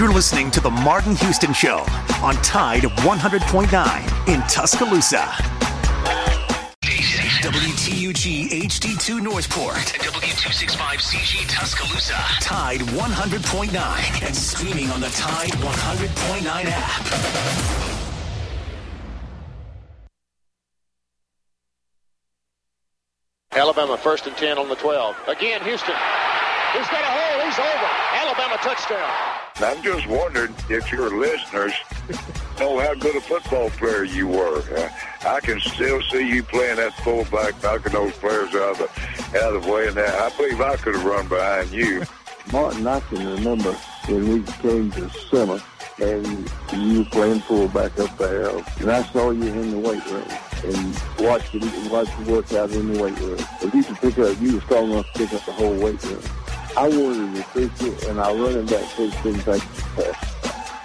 You're listening to The Martin Houston Show on Tide 100.9 in Tuscaloosa. WTUG HD2 Northport. W265CG Tuscaloosa. Tide 100.9 and streaming on the Tide 100.9 app. Alabama first and 10 on the 12. Again, Houston. He's got a hole. He's over. Alabama touchdown. I'm just wondering if your listeners know how good a football player you were. Uh, I can still see you playing that fullback, knocking those players out of the, out of the way. And that, I believe I could have run behind you. Martin, I can remember when we came to summer and you were playing fullback up there, and I saw you in the weight room and watched you watched you work out in the weight room. If you could pick up, you were strong enough to pick up the whole weight room. I wanted to fix it, and our running back coach didn't take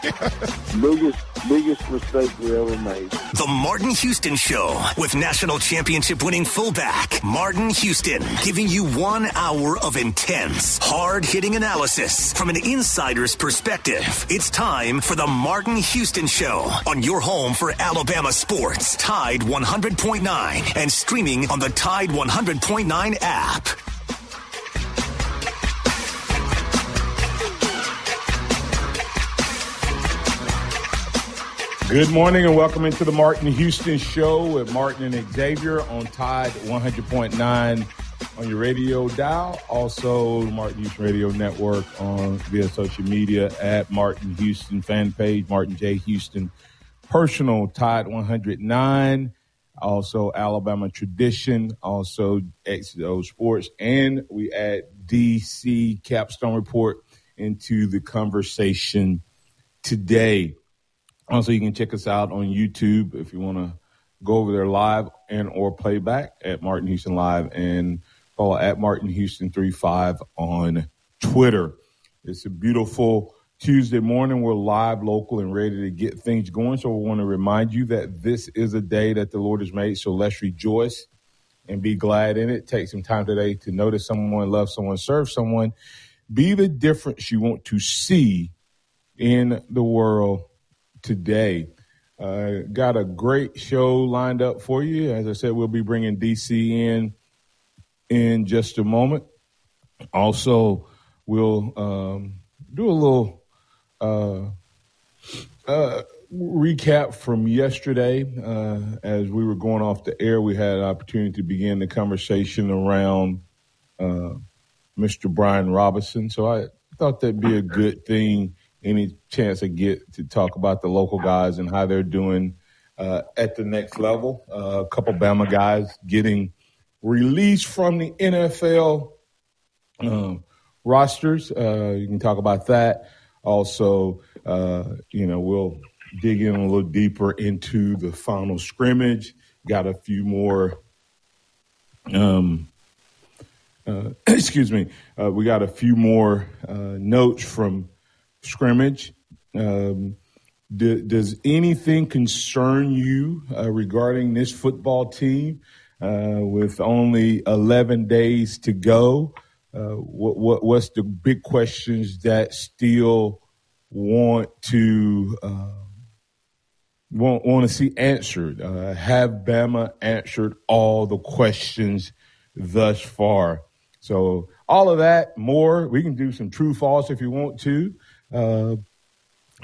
the biggest, biggest mistake we ever made. The Martin Houston Show with national championship winning fullback Martin Houston, giving you one hour of intense, hard hitting analysis from an insider's perspective. It's time for the Martin Houston Show on your home for Alabama sports, Tide 100.9, and streaming on the Tide 100.9 app. Good morning and welcome into the Martin Houston Show with Martin and Xavier on Tide 100.9 on your radio dial. Also, Martin Houston Radio Network on via social media at Martin Houston fan page, Martin J. Houston personal Tide 109. Also, Alabama Tradition, also XO Sports, and we add DC Capstone Report into the conversation today. Also, you can check us out on YouTube if you want to go over there live and or playback at Martin Houston Live and follow at Martin Houston 35 on Twitter. It's a beautiful Tuesday morning. We're live, local, and ready to get things going. So we want to remind you that this is a day that the Lord has made. So let's rejoice and be glad in it. Take some time today to notice someone, love someone, serve someone. Be the difference you want to see in the world today. Uh, got a great show lined up for you. As I said, we'll be bringing DC in in just a moment. Also, we'll um, do a little uh, uh, recap from yesterday. Uh, as we were going off the air, we had an opportunity to begin the conversation around uh, Mr. Brian Robinson. So I thought that'd be a good thing any chance I get to talk about the local guys and how they're doing uh, at the next level. Uh, a couple Bama guys getting released from the NFL um, rosters. Uh, you can talk about that. Also, uh, you know, we'll dig in a little deeper into the final scrimmage. Got a few more. Um, uh, excuse me. Uh, we got a few more notes from scrimmage. Um, do, does anything concern you uh, regarding this football team uh, with only 11 days to go? Uh, what, what, what's the big questions that still want to uh, want want to see answered? Uh, have Bama answered all the questions thus far? So all of that, more. We can do some true false if you want to. Uh,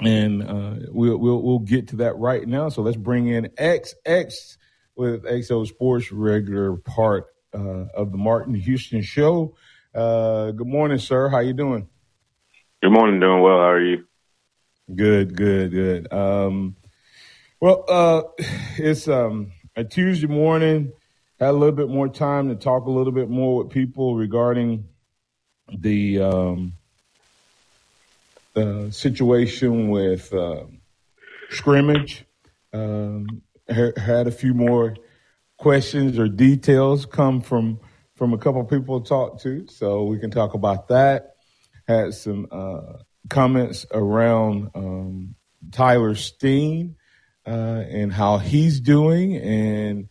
and uh, we'll, we'll we'll get to that right now. So let's bring in XX with XO Sports, regular part uh, of the Martin Houston Show. Uh, good morning, sir. How you doing? Good morning. Doing well. How are you? Good. Good. Good. Um, well, uh, it's um, a Tuesday morning. Had a little bit more time to talk a little bit more with people regarding the um, uh, situation with uh, scrimmage. Um, had a few more questions or details come from from a couple people to talk to, so we can talk about that. Had some uh, comments around um, Tyler Steen uh, and how he's doing and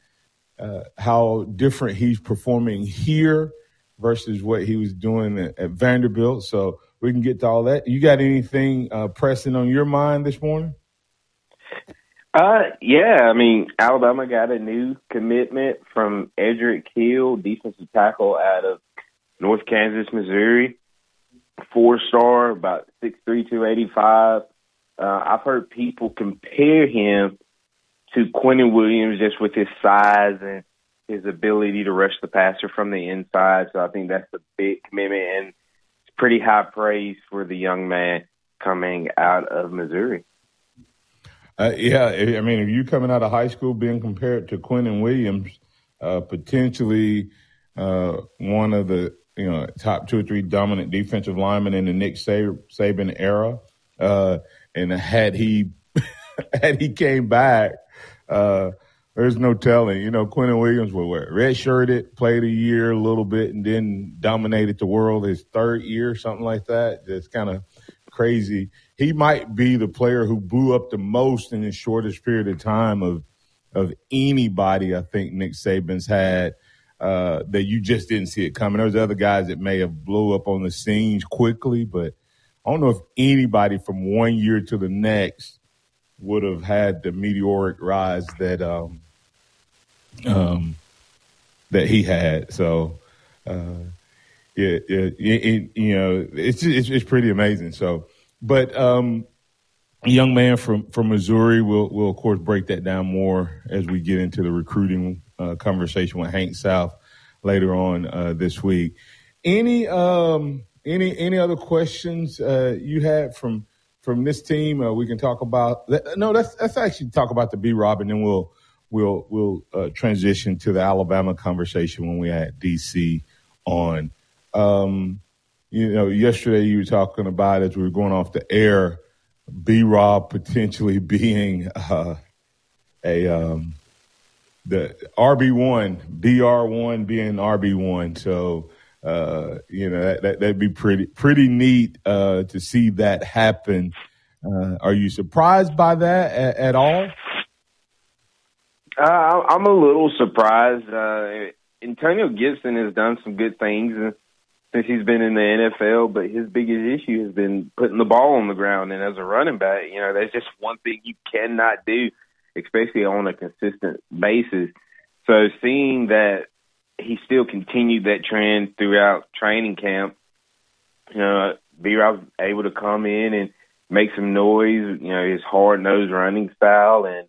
uh, how different he's performing here versus what he was doing at, at Vanderbilt. So we can get to all that. You got anything uh, pressing on your mind this morning? Uh, yeah. I mean, Alabama got a new commitment from Edric Hill, defensive tackle out of North Kansas, Missouri. Four star, about six three, two eighty five. Uh, I've heard people compare him to Quinnen Williams just with his size and his ability to rush the passer from the inside. So I think that's a big commitment and pretty high praise for the young man coming out of Missouri. Uh, yeah, I mean, if you coming out of high school being compared to Quinnen Williams, uh, potentially uh, one of the you know top two or three dominant defensive linemen in the Nick Saban era, uh, and had he had he came back, uh, there's no telling. You know, Quinnen Williams was what, redshirted, played a year a little bit, and then dominated the world his third year, something like that. Just kind of crazy. He might be the player who blew up the most in the shortest period of time of of anybody. I think Nick Saban's had uh, that you just didn't see it coming. There's other guys that may have blew up on the scenes quickly, but I don't know if anybody from one year to the next would have had the meteoric rise that um, um, that he had. So, uh, yeah, yeah it, it, you know, it's, it's, it's pretty amazing. So, but um, a young man from from Missouri, we'll we'll of course break that down more as we get into the recruiting uh, conversation with Hank South later on uh, this week. Any um any any other questions uh, you had from from this team? Uh, we can talk about. No, let's let's actually talk about the B Rob, and then we'll we'll we'll uh, transition to the Alabama conversation when we had DC on. Um, you know, yesterday you were talking about as we were going off the air, B Rob potentially being uh, a um, the RB one, BR one being RB one. So uh, you know that, that would be pretty pretty neat uh, to see that happen. Uh, are you surprised by that at, at all? Uh, I'm a little surprised. Uh, Antonio Gibson has done some good things since he's been in the NFL, but his biggest issue has been putting the ball on the ground. And as a running back, you know, that's just one thing you cannot do, especially on a consistent basis. So seeing that he still continued that trend throughout training camp, you know, B Rob able to come in and make some noise, you know, his hard nosed running style and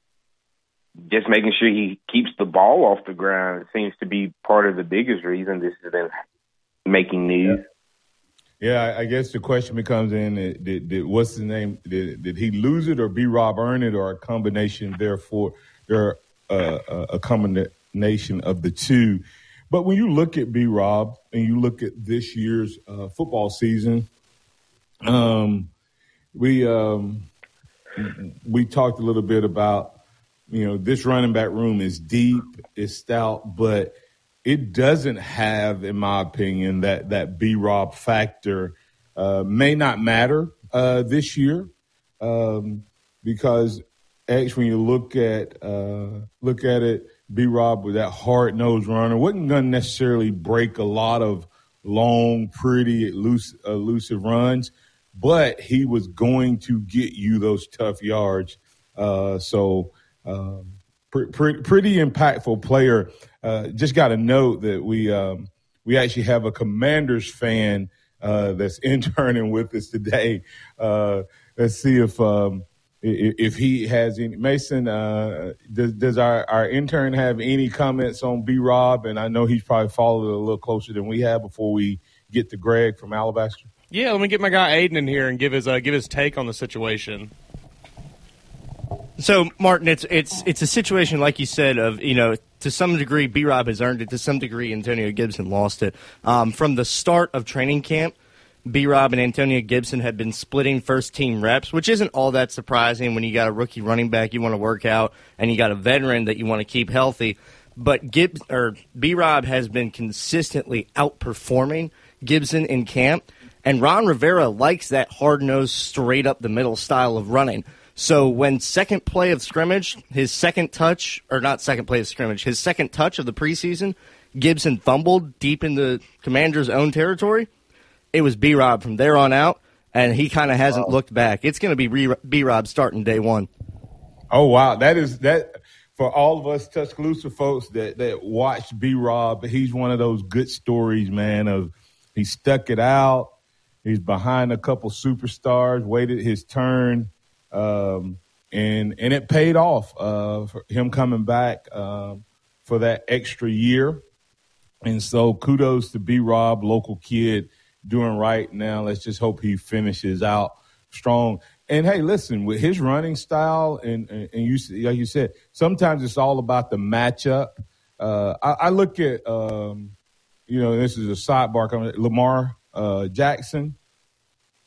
just making sure he keeps the ball off the ground seems to be part of the biggest reason this has been making news. Yeah, yeah I guess the question becomes in: did, did, what's the name? Did, did he lose it, or B Rob earn it, or a combination? Therefore, they're uh, a combination of the two. But when you look at B Rob and you look at this year's uh, football season, um, we um, we talked a little bit about you know, this running back room is deep, is stout, but it doesn't have, in my opinion, that that B Rob factor. Uh, may not matter uh, this year um, because actually, when you look at uh, look at it, B Rob with that hard nosed runner wasn't going to necessarily break a lot of long, pretty, loose, elusive runs, but he was going to get you those tough yards. Uh, so um, pre- pre- pretty impactful player. Uh, just got a note that we um, we actually have a Commanders fan uh, that's interning with us today. Uh, let's see if um, if he has any. Mason, uh, does, does our, our intern have any comments on B Rob? And I know he's probably followed it a little closer than we have before we get to Greg from Alabaster. Yeah, let me get my guy Aiden in here and give his uh, give his take on the situation. So, Martin, it's it's it's a situation like you said of you know to some degree B Rob has earned it, to some degree Antonio Gibson lost it. Um, from the start of training camp, B Rob and Antonio Gibson had been splitting first team reps, which isn't all that surprising when you got a rookie running back you want to work out and you got a veteran that you want to keep healthy. But Gibbs or B Rob has been consistently outperforming Gibson in camp, and Ron Rivera likes that hard nosed, straight up the middle style of running. So when second play of scrimmage, his second touch, or not second play of scrimmage, his second touch of the preseason, Gibson fumbled deep in the commander's own territory. it was B Rob from there on out, and he kind of hasn't looked back. It's going to be B Rob starting day one. Oh wow, that is that for all of us Tuscaloosa folks that that watch B Rob. He's one of those good stories, man. Of he stuck it out. He's behind a couple superstars, waited his turn, um, and and it paid off uh, for him coming back um, for that extra year. And so kudos to B Rob, local kid, doing right now. Let's just hope he finishes out strong. And hey, listen, with his running style, and and, and you like you said, sometimes it's all about the matchup. Uh, I, I, look at, um, you know, this is a sidebar coming. Lamar uh, Jackson.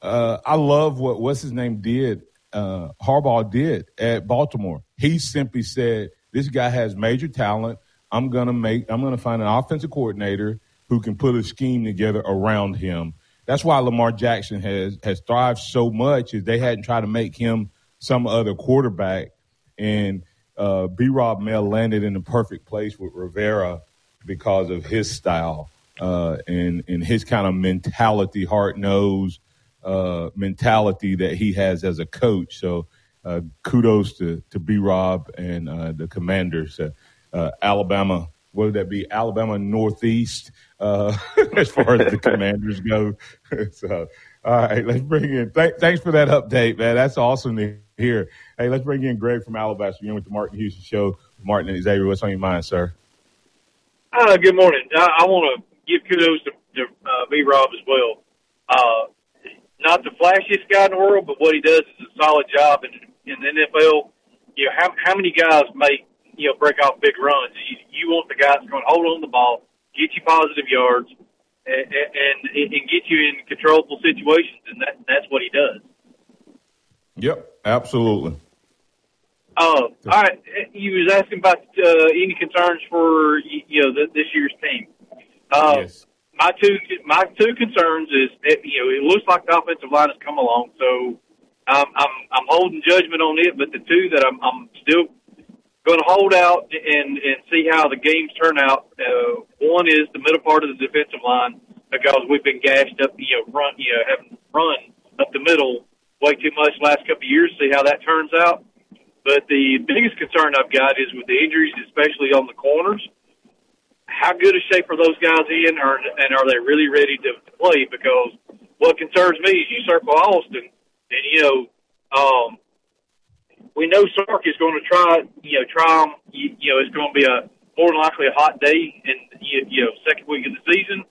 Uh, I love what what's his name did. Uh, Harbaugh did at Baltimore. He simply said, "This guy has major talent. I'm gonna make. I'm gonna find an offensive coordinator who can put a scheme together around him." That's why Lamar Jackson has has thrived so much. Is they hadn't tried to make him some other quarterback, and uh, B. Rob Mel landed in the perfect place with Rivera because of his style uh, and and his kind of mentality, hard nose uh, mentality that he has as a coach. So uh, kudos to to B. Rob and uh, the Commanders, uh, Alabama. What would that be? Alabama Northeast, as far as the Commanders go. so, all right, let's bring in. Th- thanks for that update, man. That's awesome to hear. Hey, let's bring in Greg from Alabaster. You're with the Martin Houston Show. Martin and Xavier, what's on your mind, sir? Uh, good morning. I, I want to give kudos to, to uh, B. Rob as well. Uh, not the flashiest guy in the world, but what he does is a solid job in, in the NFL. You know, how, how many guys make, you know, break off big runs? You, you want the guy that's going to hold on the ball, get you positive yards, and, and, and get you in controllable situations, and that, that's what he does. Yep, absolutely. Uh, all right, you was asking about uh, any concerns for you know the, this year's team. Uh, yes. My two my two concerns is that, you know it looks like the offensive line has come along, so I'm I'm, I'm holding judgment on it. But the two that I'm I'm still going to hold out and and see how the games turn out. Uh, one is the middle part of the defensive line because we've been gashed up, you know, run, you know, having run up the middle way too much last couple of years. See how that turns out. But the biggest concern I've got is with the injuries, especially on the corners how good a shape are those guys in, or, and are they really ready to, play? Because what concerns me is you circle Austin, and you know, um, we know Sark is going to try, you know, try them. You, you know, it's going to be a more than likely a hot day in you, you know second week of the season.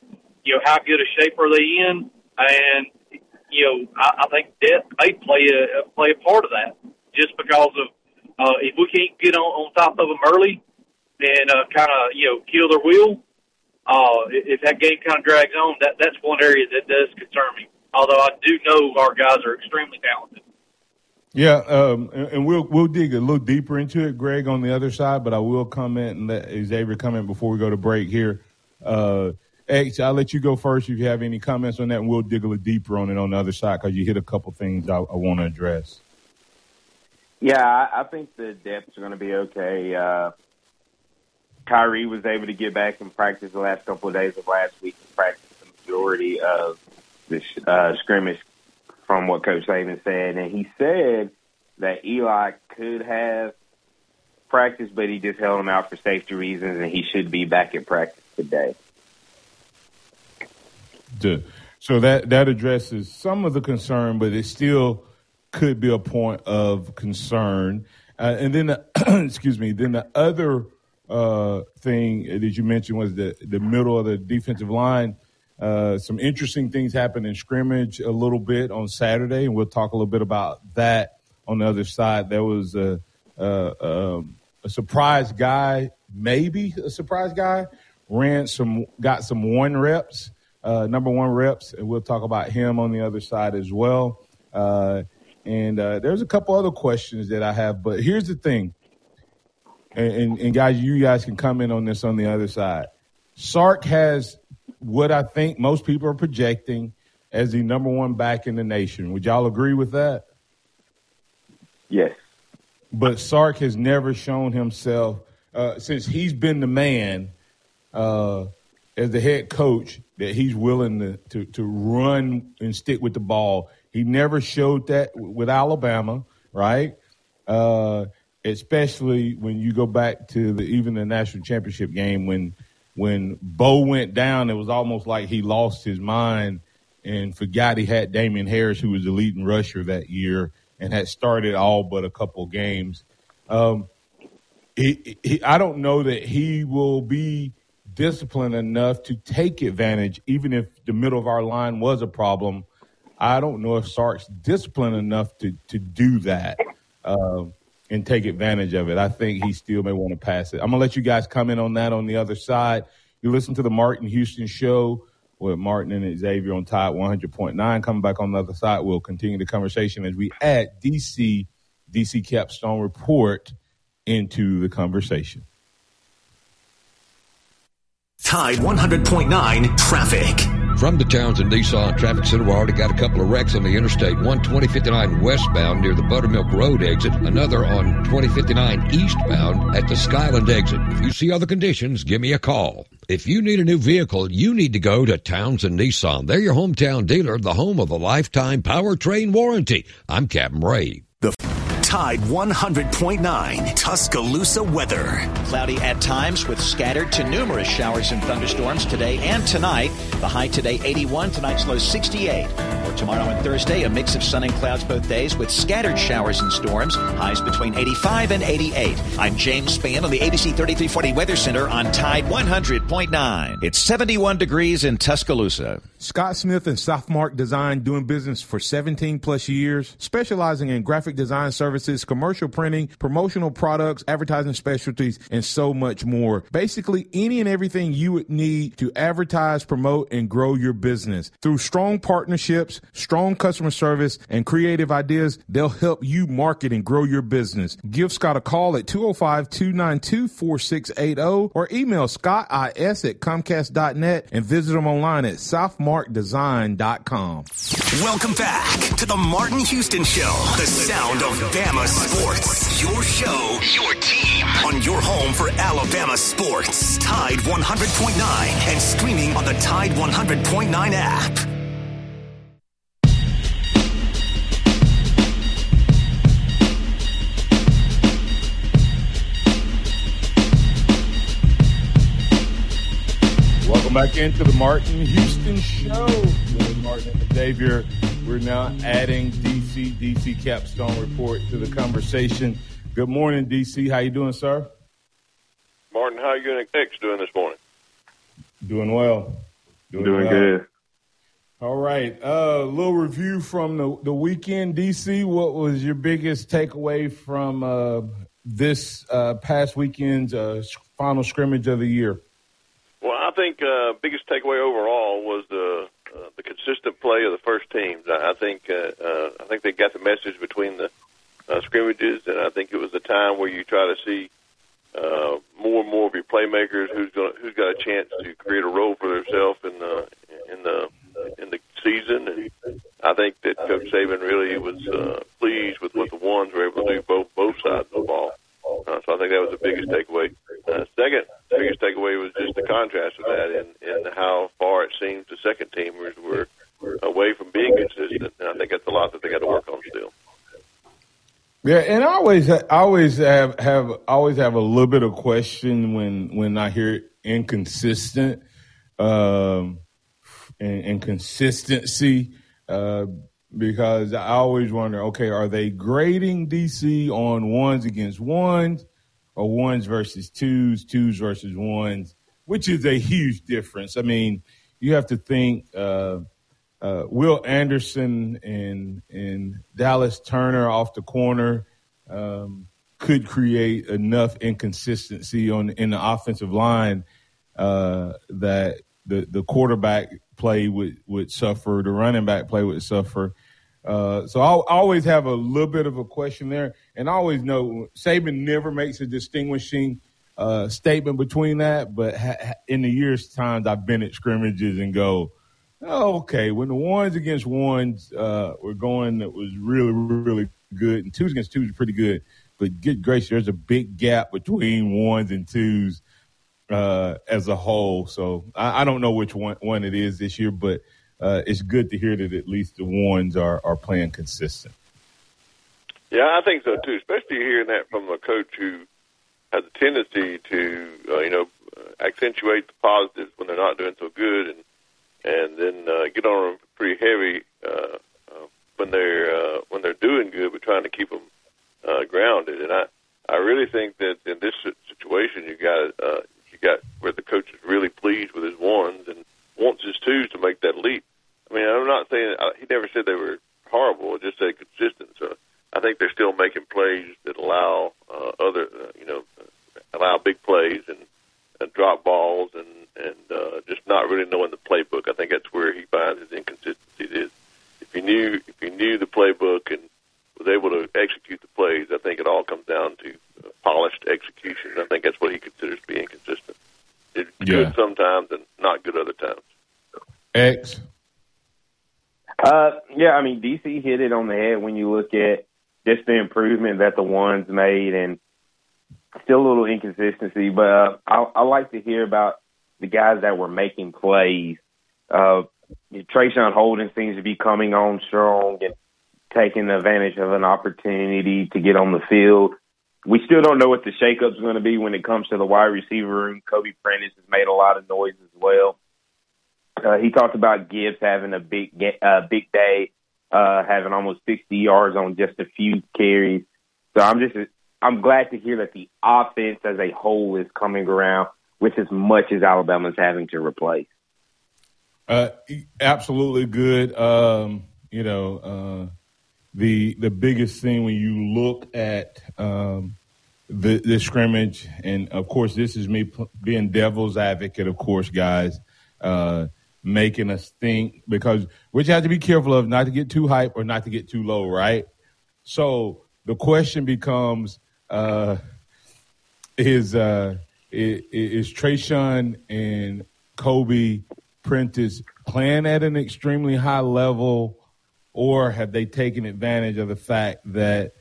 You know, how good a shape are they in? And you know, I, I think depth may play a play a part of that, just because of uh, if we can't get on, on top of them early, and uh, kind of you know kill their wheel. Uh, if that game kind of drags on, that that's one area that does concern me. Although I do know our guys are extremely talented. Yeah, um, and we'll we'll dig a little deeper into it, Greg, on the other side. But I will comment and let Xavier comment before we go to break here. Uh, X, I'll let you go first if you have any comments on that, and we'll dig a little deeper on it on the other side because you hit a couple things I, I want to address. Yeah, I, I think the depths are going to be okay. Uh, Khyree was able to get back and practice the last couple of days of last week and practice the majority of the uh, scrimmage from what Coach Saban said. And he said that Eli could have practice, but he just held him out for safety reasons, and he should be back at practice today. So that that addresses some of the concern, but it still could be a point of concern. Uh, and then, the, excuse me, then the other uh, thing that you mentioned was the the middle of the defensive line. Uh, some interesting things happened in scrimmage a little bit on Saturday, and we'll talk a little bit about that on the other side. There was a, a, um, a surprise guy, maybe a surprise guy, ran some, got some one reps, uh, number one reps, and we'll talk about him on the other side as well. Uh, and uh, there's a couple other questions that I have, but here's the thing and, and, and guys, you guys can comment on this on the other side. Sark has what I think most people are projecting as the number one back in the nation. Would y'all agree with that? Yes. But Sark has never shown himself uh, since he's been the man. Uh, as the head coach that he's willing to, to, to run and stick with the ball. He never showed that with Alabama, right? Uh, especially when you go back to the even the national championship game when when Bo went down, it was almost like he lost his mind and forgot he had Damien Harris, who was the leading rusher that year and had started all but a couple games. Um, he, he, I don't know that he will be disciplined enough to take advantage, even if the middle of our line was a problem. I don't know if Sark's disciplined enough to to do that uh, and take advantage of it. I think he still may want to pass it. I'm gonna let you guys comment on that on the other side. You listen to the Martin Houston show with Martin and Xavier on Tide 100.9. Coming back on the other side, we'll continue the conversation as we add DC DC Capstone report into the conversation. Tide 100.9 traffic. From the Townsend Nissan Traffic Center, we already got a couple of wrecks on the interstate. One 2059 westbound near the Buttermilk Road exit, another on 2059 eastbound at the Skyland exit. If you see other conditions, give me a call. If you need a new vehicle, you need to go to Townsend Nissan. They're your hometown dealer, the home of a lifetime powertrain warranty. I'm Captain Ray. Tide 100.9 Tuscaloosa weather. Cloudy at times with scattered to numerous showers and thunderstorms today and tonight. The high today 81, tonight's low 68. Tomorrow and Thursday, a mix of sun and clouds both days with scattered showers and storms. Highs between 85 and 88. I'm James Spann on the ABC 3340 Weather Center on Tide 100.9. It's 71 degrees in Tuscaloosa. Scott Smith and Softmark Design doing business for 17 plus years, specializing in graphic design services, commercial printing, promotional products, advertising specialties, and so much more. Basically, any and everything you would need to advertise, promote, and grow your business. Through strong partnerships, strong customer service, and creative ideas, they'll help you market and grow your business. Give Scott a call at 205 292 4680 or email scottis at comcast.net and visit them online at southmark markdesign.com. Welcome back to the Martin Houston Show, the sound of Bama sports. Your show, your team, on your home for Alabama sports. Tide 100.9 and streaming on the Tide 100.9 app. Welcome back into the Martin Houston Show with Martin and Xavier. We're now adding DC DC Capstone Report to the conversation. Good morning, DC. How you doing, sir? Martin, how are you and X doing this morning? Doing well. Doing, doing well. good. All right. A uh, little review from the, the weekend, DC. What was your biggest takeaway from uh, this uh, past weekend's uh, final scrimmage of the year? Well, I think uh, biggest takeaway overall was the uh, the consistent play of the first teams. I, think uh, uh, I think they got the message between the uh, scrimmages, and I think it was the time where you try to see uh, more and more of your playmakers who's going who's got a chance to create a role for themselves in the in the in the season. And I think that Coach Saban really was uh, pleased with what the ones were able to do both both sides of the ball. Uh, so I think that was the biggest takeaway. Uh, second biggest takeaway was just the contrast of that and, and how far it seems the second teamers were away from being consistent. And I think that's a lot that they got to work on still. Yeah, and I always, I always have, have, always have a little bit of question when, when I hear inconsistent, um, and, and consistency, uh, because I always wonder, okay, are they grading DC on ones against ones or ones versus twos, twos versus ones, which is a huge difference. I mean, you have to think uh, uh, Will Anderson and and Dallas Turner off the corner um, could create enough inconsistency on in the offensive line uh, that the the quarterback play would would suffer, the running back play would suffer. Uh, so I'll, I always have a little bit of a question there, and I always know Saban never makes a distinguishing uh, statement between that. But ha- in the years times, I've been at scrimmages and go, oh, okay, when the ones against ones uh, were going, that was really really good, and twos against twos was pretty good. But good gracious, there's a big gap between ones and twos. uh, as a whole. So I, I, don't know which one, one it is this year, but uh, it's good to hear that at least the ones are, are playing consistent. Yeah, I think so too. Especially hearing that from a coach who has a tendency to, uh, you know, accentuate the positives when they're not doing so good, and and then uh, get on them pretty heavy uh, uh, when they're uh, when they're doing good, but trying to keep them uh, grounded. And I I really think that in this situation, you got uh, you got where the coach is really pleased with his ones and wants his twos to make that leap. I mean, I'm not saying uh, he never said they were horrible; just said consistent. So I think they're still making plays that allow uh, other, uh, you know, allow big plays and, and drop balls and and uh, just not really knowing the playbook. I think that's where he finds his inconsistency. Is if he knew if he knew the playbook and was able to execute the plays, I think it all comes down to uh, polished execution. I think that's what he considers to be inconsistent. It's yeah. good sometimes and not good other times. X. Uh, yeah, I mean DC hit it on the head when you look at just the improvement that the ones made, and still a little inconsistency. But uh, I, I like to hear about the guys that were making plays. Uh, Traeshon Holden seems to be coming on strong and taking advantage of an opportunity to get on the field. We still don't know what the shakeup is going to be when it comes to the wide receiver room. Kobe Prentice has made a lot of noise as well. Uh, he talked about Gibbs having a big uh, big day, uh, having almost 60 yards on just a few carries. So I'm just I'm glad to hear that the offense as a whole is coming around with as much as Alabama's having to replace. Uh, absolutely good. Um, you know, uh, the the biggest thing when you look at um, the, the scrimmage, and of course, this is me being devil's advocate, of course, guys, uh, making us think because which you have to be careful of not to get too hype or not to get too low, right? So the question becomes: uh, Is uh, is, is Traeshon and Kobe Prentice playing at an extremely high level? Or have they taken advantage of the fact that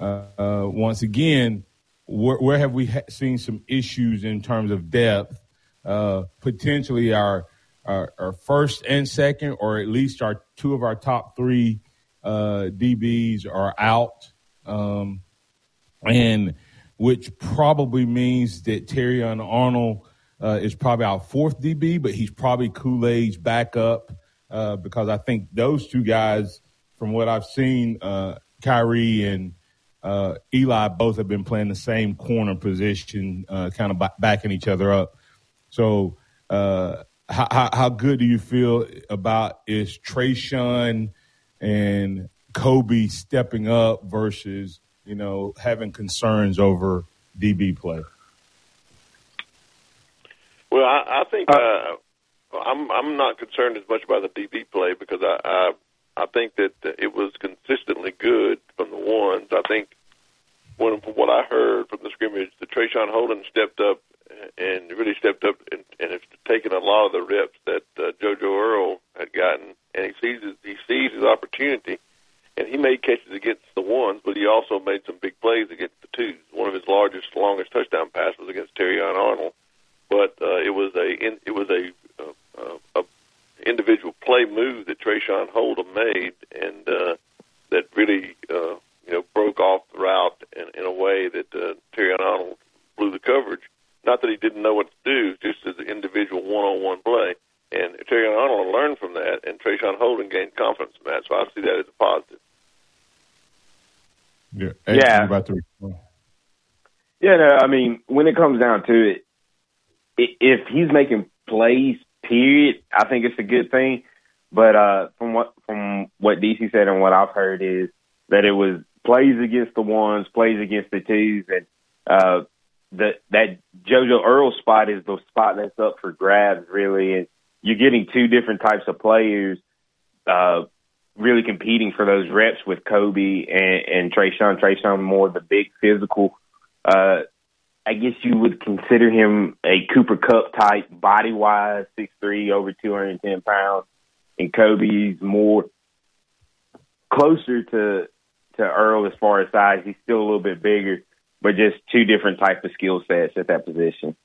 uh, uh, once again, where, where have we ha- seen some issues in terms of depth? Uh, potentially our, our, our first and second, or at least our two of our top three uh, DBs are out, um, and which probably means that Terrion Arnold uh, is probably our fourth DB, but he's probably Kool Aid's backup uh, because I think those two guys, from what I've seen, uh, Khyree and uh, Eli both have been playing the same corner position, uh, kind of b- backing each other up. So, uh, how, how, how, good do you feel about is Traeshon and Kobe stepping up versus you know having concerns over DB play? Well, I, I think uh, I'm I'm not concerned as much about the DB play because I I, I think that it was consistently good from the ones. I think when from what I heard from the scrimmage, the Traeshon Holden stepped up and really stepped up and, and has taken a lot of the reps that uh, JoJo Earle had gotten, and he sees he sees his opportunity, and he made catches against the ones, but he also made some big plays against the twos. One of his largest, longest touchdown passes was against Terrion Arnold, but uh, it was a it was a, uh, a individual play move that Traeshon Holden made, and uh, that really uh, you know broke off the route in, in a way that uh, Terrion Arnold blew the coverage. Not that he didn't know what to do, just as an individual one-on-one play. And Terrion Arnold learned from that, and Traeshon Holden gained confidence in that. So I see that as a positive. Yeah. yeah. About to yeah. No, I mean, when it comes down to it, if he's making plays, period, I think it's a good thing. But uh, from what from what DC said and what I've heard is that it was plays against the ones, plays against the twos, and uh, that that JoJo Earle spot is the spot that's up for grabs, really. And you're getting two different types of players uh, really competing for those reps with Kobe and, and Traeshon. Traeshon more the big physical uh, I guess you would consider him a Cooper Kupp type, body wise, six three, over two hundred and ten pounds, and Kobe's more closer to to Earle as far as size. He's still a little bit bigger, but just two different type of skill sets at that position.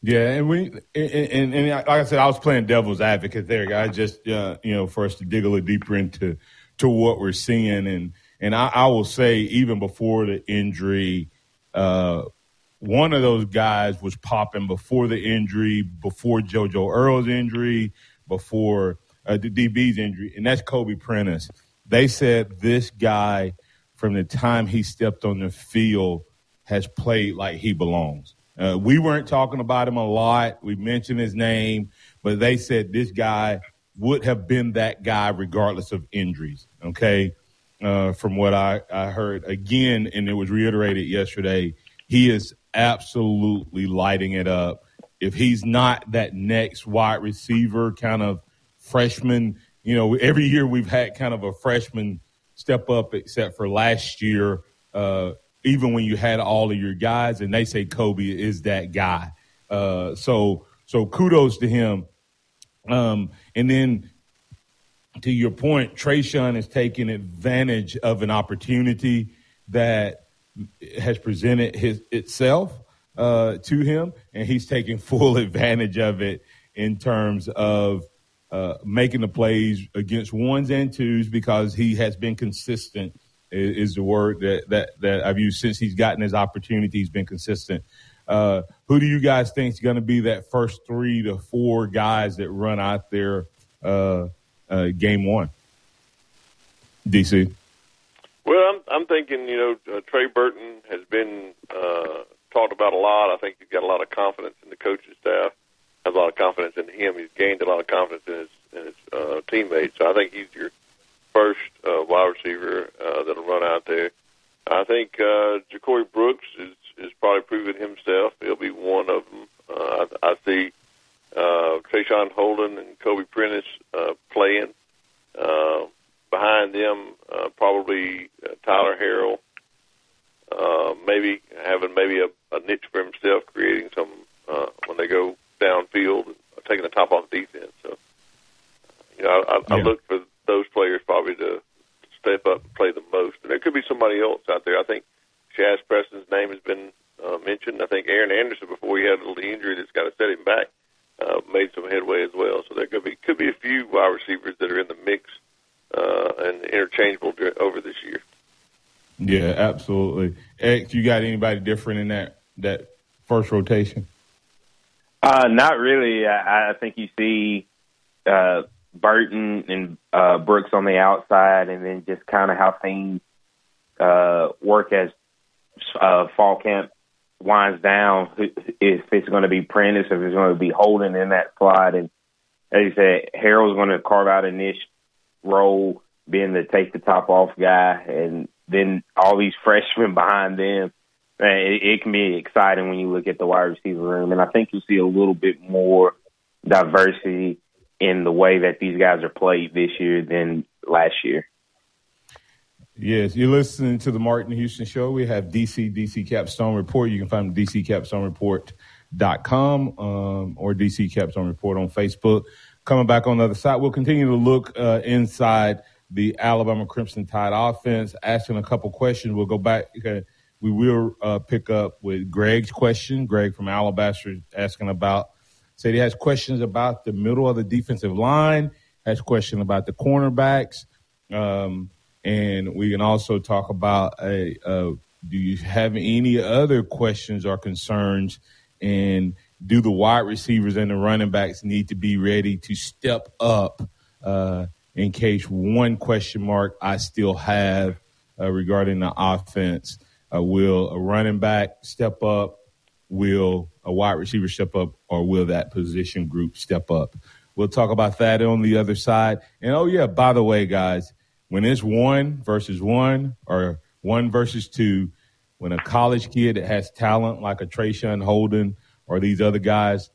Yeah, and we and, and, and, like I said, I was playing devil's advocate there, guys. Just uh, you know, for us to dig a little deeper into to what we're seeing, and and I, I will say, even before the injury, uh, one of those guys was popping before the injury, before JoJo Earle's injury, before uh, the DB's injury, and that's Kobe Prentice. They said this guy, from the time he stepped on the field, has played like he belongs. Uh, we weren't talking about him a lot. We mentioned his name, but they said this guy would have been that guy regardless of injuries. Okay. Uh, from what I, I heard again, and it was reiterated yesterday, he is absolutely lighting it up. If he's not that next wide receiver kind of freshman, you know, every year we've had kind of a freshman step up, except for last year. Uh, even when you had all of your guys, and they say Kobe is that guy. Uh, so so kudos to him. Um, and then to your point, Traeshon is taking advantage of an opportunity that has presented his itself uh, to him, and he's taking full advantage of it in terms of uh, making the plays against ones and twos because he has been consistent is, the word that, that, that I've used since he's gotten his opportunity. He's been consistent. Uh, who do you guys think is going to be that first three to four guys that run out there uh, uh, game one? DC. Well, I'm, I'm thinking, you know, uh, Trey Burton has been uh, talked about a lot. I think he's got a lot of confidence in the coaching staff, has a lot of confidence in him. He's gained a lot of confidence in his, in his uh, teammates. So I think he's your first uh, wide receiver uh, that'll run out there. I think uh, JaCorey Brooks is is probably proven himself. He'll be one of them. Uh, I, I see uh, Traeshon Holden and Kobe Prentice uh, playing. Uh, behind them, uh, probably uh, Tyler Harrell. Uh, maybe having maybe a, a niche for himself, creating some uh, when they go downfield, and taking the top off defense. So, you know, I, I, yeah. I look for those players probably to step up and play the most. And there could be somebody else out there. I think Shaz Preston's name has been uh, mentioned. I think Aaron Anderson, before he had a little injury that's got to set him back, uh, made some headway as well. So there could be could be a few wide receivers that are in the mix uh, and interchangeable over this year. Yeah, absolutely. X, you got anybody different in that that first rotation? Uh, not really. I, I think you see uh, Burton and uh, Brooks on the outside, and then just kind of how things uh, work as uh, fall camp winds down. If it's going to be Prentice, if it's going to be Holden in that slot, and as you said, Harrell's going to carve out a niche role, being the take the top off guy, and then all these freshmen behind them. It, it can be exciting when you look at the wide receiver room, and I think you'll see a little bit more diversity in the way that these guys are played this year than last year. Yes, you're listening to the Martin Houston Show. We have DC DC Capstone Report. You can find DC Capstone Report.com um, or DC Capstone Report on Facebook. Coming back on the other side, we'll continue to look uh, inside the Alabama Crimson Tide offense, asking a couple questions. We'll go back. Okay, we will uh, pick up with Greg's question. Greg from Alabaster asking about Said he has questions about the middle of the defensive line, has question about the cornerbacks, um, and we can also talk about a. Uh, do you have any other questions or concerns? And do the wide receivers and the running backs need to be ready to step up uh, in case one question mark I still have uh, regarding the offense? Uh, will a running back step up? Will a wide receiver step up or will that position group step up? We'll talk about that on the other side. And oh, yeah, by the way, guys, when it's one versus one or one versus two, when a college kid that has talent like a Traeshon Holden or these other guys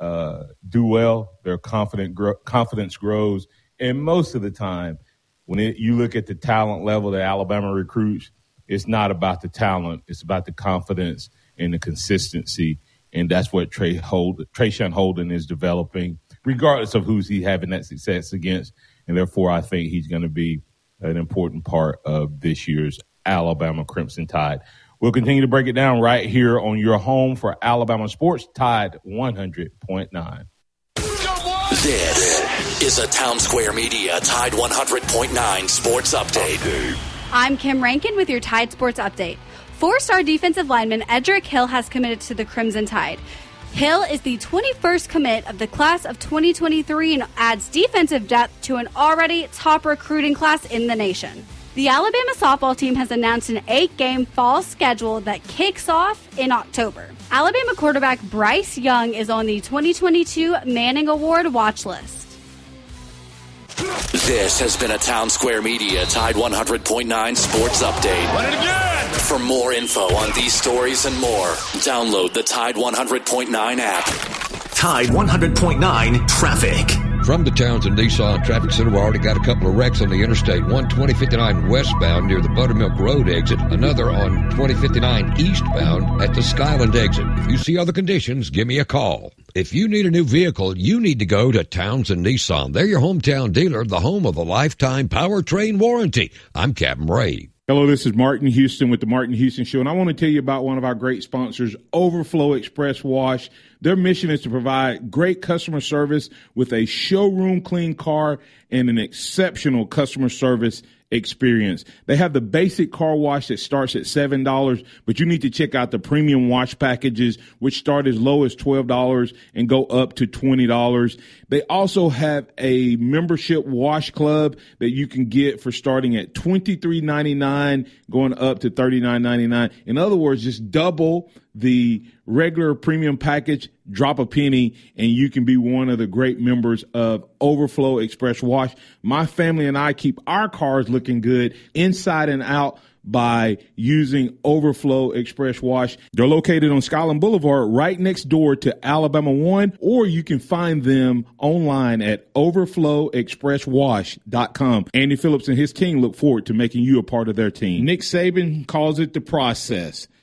uh, do well, their confident gro- confidence grows. And most of the time, when it, you look at the talent level that Alabama recruits, it's not about the talent; it's about the confidence and the consistency. And that's what Trey Hold, Holden is developing, regardless of who's he having that success against. And therefore, I think he's going to be an important part of this year's Alabama Crimson Tide. We'll continue to break it down right here on your home for Alabama sports, Tide 100.9. This is a Town Square Media Tide 100.9 Sports Update. I'm Kim Rankin with your Tide Sports Update. Four star defensive lineman Edric Hill has committed to the Crimson Tide. Hill is the 21st commit of the class of 2023 and adds defensive depth to an already top recruiting class in the nation. The Alabama softball team has announced an eight game fall schedule that kicks off in October. Alabama quarterback Bryce Young is on the 2022 Manning Award watch list. This has been a Town Square Media Tide 100.9 Sports Update. Run it again! For more info on these stories and more, download the Tide 100.9 app. Tide 100.9 Traffic. From the Townsend Nissan Traffic Center, we already got a couple of wrecks on the Interstate. One 2059 westbound near the Buttermilk Road exit. Another on 2059 eastbound at the Skyland exit. If you see other conditions, give me a call. If you need a new vehicle, you need to go to Townsend Nissan. They're your hometown dealer, the home of a lifetime powertrain warranty. I'm Captain Ray. Hello, this is Martin Houston with the Martin Houston Show, and I want to tell you about one of our great sponsors, Overflow Express Wash. Their mission is to provide great customer service with a showroom clean car and an exceptional customer service experience. They have the basic car wash that starts at $7, but you need to check out the premium wash packages, which start as low as $12 and go up to $20. They also have a membership wash club that you can get for starting at $23.99, going up to $39.99. In other words, just double the regular premium package, drop a penny, and you can be one of the great members of Overflow Express Wash. My family and I keep our cars looking good inside and out by using Overflow Express Wash. They're located on Skyland Boulevard right next door to Alabama One, or you can find them online at overflowexpresswash.com. Andy Phillips and his team look forward to making you a part of their team. Nick Saban calls it the process.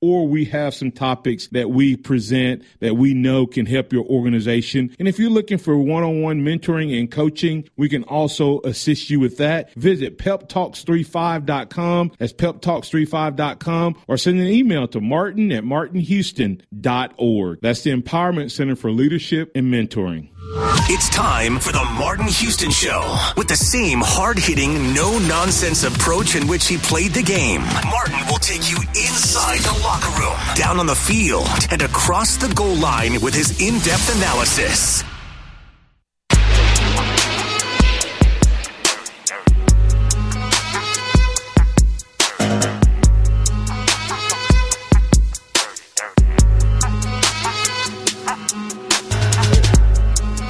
or we have some topics that we present that we know can help your organization. And if you're looking for one on one mentoring and coaching, we can also assist you with that. Visit peptalks35.com. That's peptalks35.com or send an email to martin at martinhouston.org. That's the Empowerment Center for Leadership and Mentoring. It's time for the Martin Houston Show. With the same hard hitting, no nonsense approach in which he played the game, Martin will take you inside the locker room, down on the field, and across the goal line with his in depth analysis.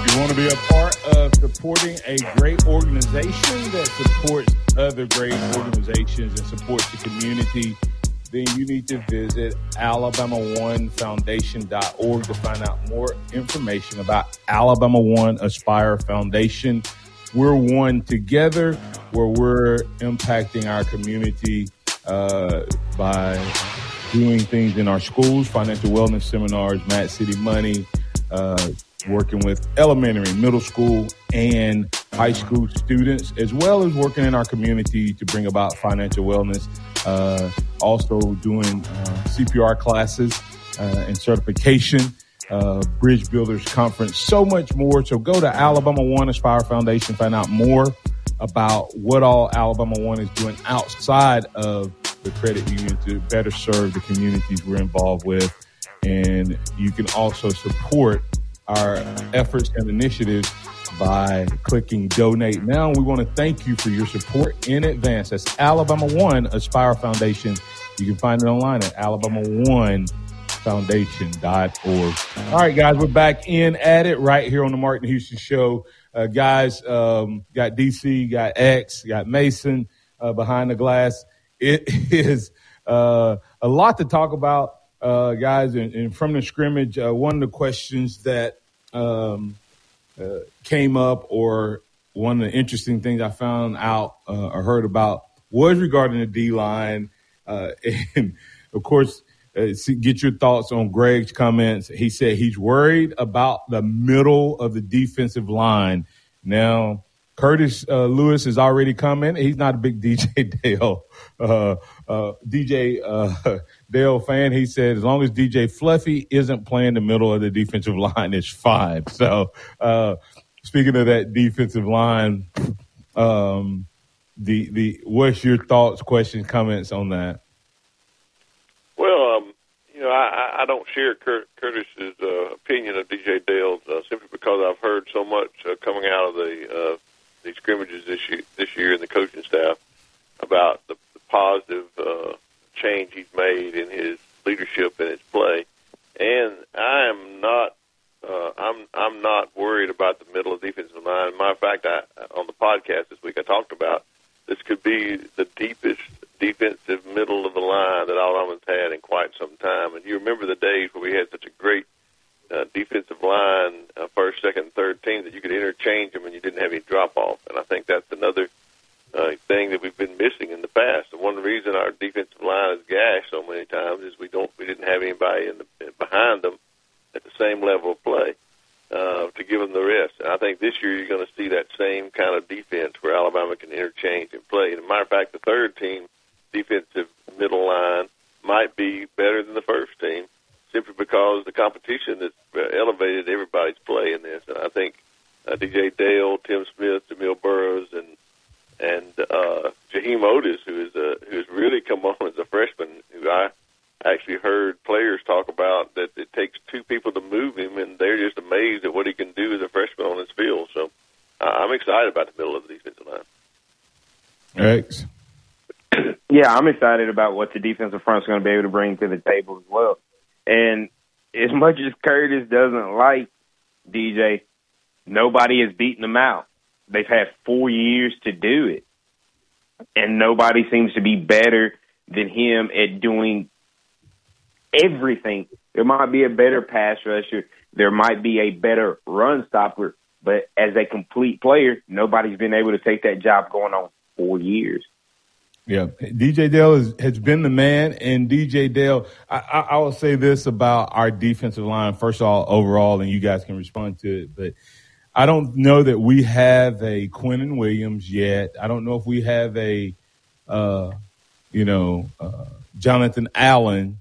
You want to be a part of supporting a great organization that supports other great organizations and supports the community, then you need to visit alabama1foundation.org to find out more information about Alabama One Aspire Foundation. We're one together where we're impacting our community uh, by doing things in our schools, financial wellness seminars, Mad City Money, uh, working with elementary, middle school, and high school students, as well as working in our community to bring about financial wellness. Uh, also doing uh, CPR classes uh, and certification, uh, Bridge Builders Conference, so much more. So go to Alabama One Aspire Foundation, find out more about what all Alabama One is doing outside of the credit union to better serve the communities we're involved with. And you can also support our efforts and initiatives by clicking donate now. We want to thank you for your support in advance. That's Alabama One Aspire Foundation. You can find it online at Alabama One Foundation.org. All right, guys, we're back in at it right here on the Martin Houston Show. uh, guys. Um, got DC, got X, got Mason uh, behind the glass. It is uh, a lot to talk about, uh, guys. And, and, from the scrimmage, uh, one of the questions that um, uh, came up, or one of the interesting things I found out or heard about, was regarding the D line. and of course, uh, get your thoughts on Greg's comments. He said he's worried about the middle of the defensive line. Now, Curtis uh, Lewis has already come in. He's not a big DJ Dale, uh, uh, DJ uh, Dale fan. He said as long as DJ Fluffy isn't playing the middle of the defensive line, it's fine. So, uh, speaking of that defensive line, um, the the what's your thoughts, questions, comments on that? Well, um, you know, I, I don't share Kurt, Curtis's uh, opinion of DJ Dale simply because I've heard so much coming out of the the scrimmages this year, this year, and the coaching staff about the, the positive uh, change he's made in his leadership and his play. And I am not, uh, I'm I'm not worried about the middle of defensive line. Matter of fact, I on the podcast this week I talked about this could be the deepest defensive middle of the line that Alabama's had in quite some time. And you remember the days where we had such a great uh, defensive line, uh, first, second, third team that you could interchange them and you didn't have any drop off. And I think that's another uh, thing that we've been missing in the past. And one reason our defensive line is gashed so many times is we don't we didn't have anybody in the behind them at the same level of play uh, to give them the rest. And I think this year you're going to see that same kind of defense where Alabama can interchange and play. And as a matter of fact, the third team defensive middle line might be better than the first team simply because the competition has elevated everybody's play in this. And I think uh, DJ Dale, Tim Smith, Jamil Burroughs, and and uh, Jaheim Oatis, who is a, who's really come on as a freshman, who I actually heard players talk about that it takes two people to move him, and they're just amazed at what he can do as a freshman on his field. So uh, I'm excited about the middle of the defensive line. X. Yeah, I'm excited about what the defensive front is going to be able to bring to the table as well. And as much as Curtis doesn't like DJ, nobody has beaten him out. They've had four years to do it. And nobody seems to be better than him at doing everything. There might be a better pass rusher. There might be a better run stopper. But as a complete player, nobody's been able to take that job going on four years. Yeah, DJ Dale is, has been the man, and DJ Dale. I, I, I, will say this about our defensive line. First of all, overall, and you guys can respond to it, but I don't know that we have a Quinnen Williams yet. I don't know if we have a, uh, you know, uh, Jonathan Allen.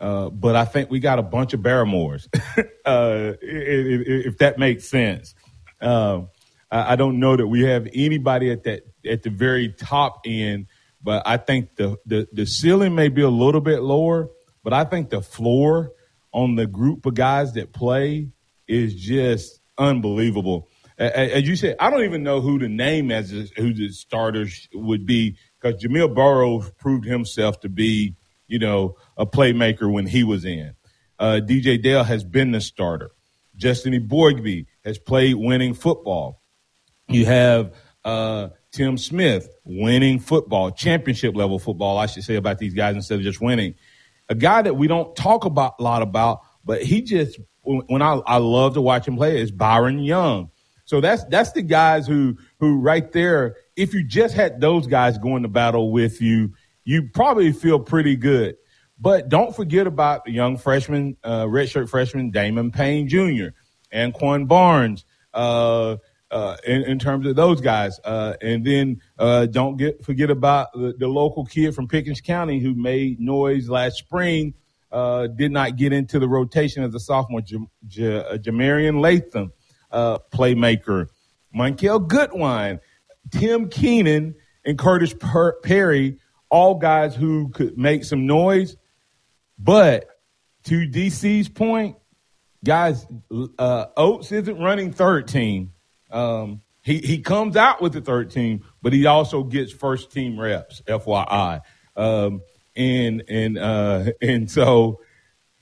Uh, but I think we got a bunch of Barmores, uh, if, that makes sense. Uh, I don't know that we have anybody at that at the very top end but I think the, the, the ceiling may be a little bit lower, but I think the floor on the group of guys that play is just unbelievable. As you said, I don't even know who the name as who the starters would be because Jamil Burroughs proved himself to be, you know, a playmaker when he was in. Uh, DJ Dale has been the starter. Justin Eboigbe has played winning football. You have uh, Tim Smith winning football, championship level football, I should say about these guys instead of just winning. A guy that we don't talk about a lot about, but he just when I, I love to watch him play is Byron Young. So that's that's the guys who who right there. If you just had those guys going to battle with you, you probably feel pretty good. But don't forget about the young freshman, uh, redshirt freshman Damon Payne Jr. and Quan Barnes. Uh, uh, in, in, terms of those guys. Uh, and then uh, don't get forget about the, the, local kid from Pickens County who made noise last spring. Uh, did not get into the rotation as a sophomore. J- J- uh, Jah-Marien Latham, uh, playmaker. Michael Goodwine, Tim Keenan, and Khurtiss per- Perry, all guys who could make some noise. But to DC's point, guys, Oatis isn't running third team um, he, he comes out with the third team, but he also gets first team reps, FYI. Um, and, and, uh, and so